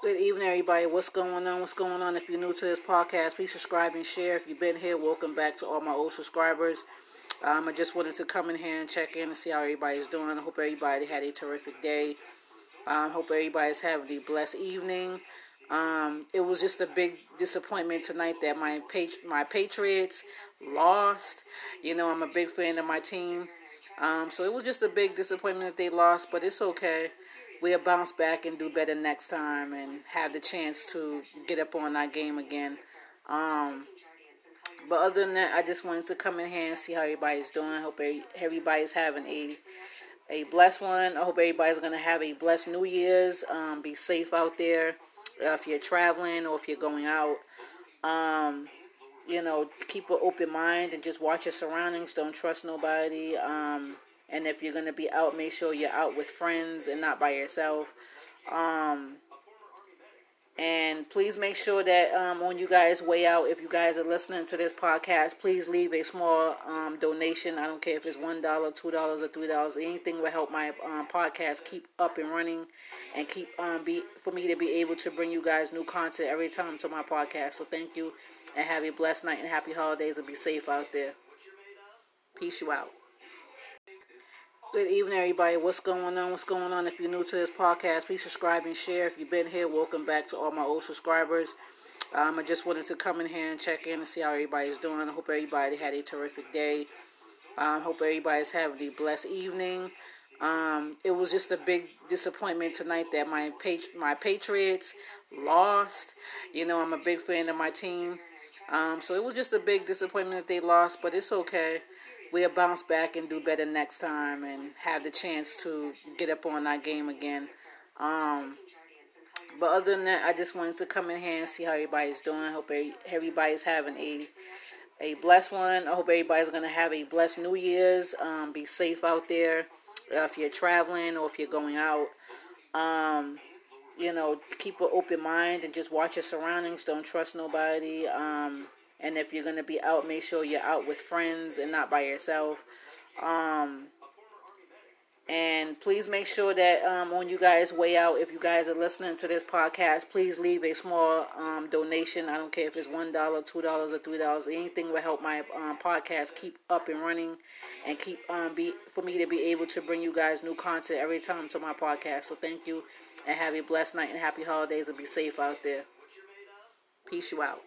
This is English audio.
Good evening, everybody. What's going on? What's going on? If you're new to this podcast, please subscribe and share. If you've been here, welcome back to all my old subscribers. Um, I just wanted to come in here and check in and see how everybody's doing. I hope everybody had a terrific day. Um, hope everybody's having a blessed evening. Um, it was just a big disappointment tonight that my page, my Patriots lost. You know, I'm a big fan of my team. Um, so it was just a big disappointment that they lost, but it's okay we'll bounce back and do better next time and have the chance to get up on our game again. Um, but other than that, I just wanted to come in here and see how everybody's doing. Hope everybody's having a a blessed one. I hope everybody's gonna have a blessed New Year's. Um, be safe out there uh, if you're traveling or if you're going out. Um, you know, keep an open mind and just watch your surroundings. Don't trust nobody. Um, and if you're gonna be out, make sure you're out with friends and not by yourself. Um, and please make sure that um, when you guys weigh out, if you guys are listening to this podcast, please leave a small um, donation. I don't care if it's one dollar, two dollars, or three dollars. Anything will help my um, podcast keep up and running, and keep um, be for me to be able to bring you guys new content every time to my podcast. So thank you, and have a blessed night and happy holidays, and be safe out there. Peace you out. Good evening, everybody. What's going on? What's going on? If you're new to this podcast, please subscribe and share. If you've been here, welcome back to all my old subscribers. Um, I just wanted to come in here and check in and see how everybody's doing. I hope everybody had a terrific day. Um, hope everybody's having a blessed evening. Um, it was just a big disappointment tonight that my my Patriots lost. You know, I'm a big fan of my team. Um, so it was just a big disappointment that they lost, but it's okay we'll bounce back and do better next time and have the chance to get up on our game again. Um, but other than that, I just wanted to come in here and see how everybody's doing. Hope everybody's having a a blessed one. I hope everybody's gonna have a blessed New Year's. Um, be safe out there uh, if you're traveling or if you're going out. Um, you know, keep an open mind and just watch your surroundings. Don't trust nobody. Um, and if you're going to be out, make sure you're out with friends and not by yourself. Um, and please make sure that um, when you guys weigh out, if you guys are listening to this podcast, please leave a small um, donation. I don't care if it's $1, $2, or $3. Anything will help my um, podcast keep up and running and keep um, be for me to be able to bring you guys new content every time to my podcast. So thank you and have a blessed night and happy holidays and be safe out there. Peace you out.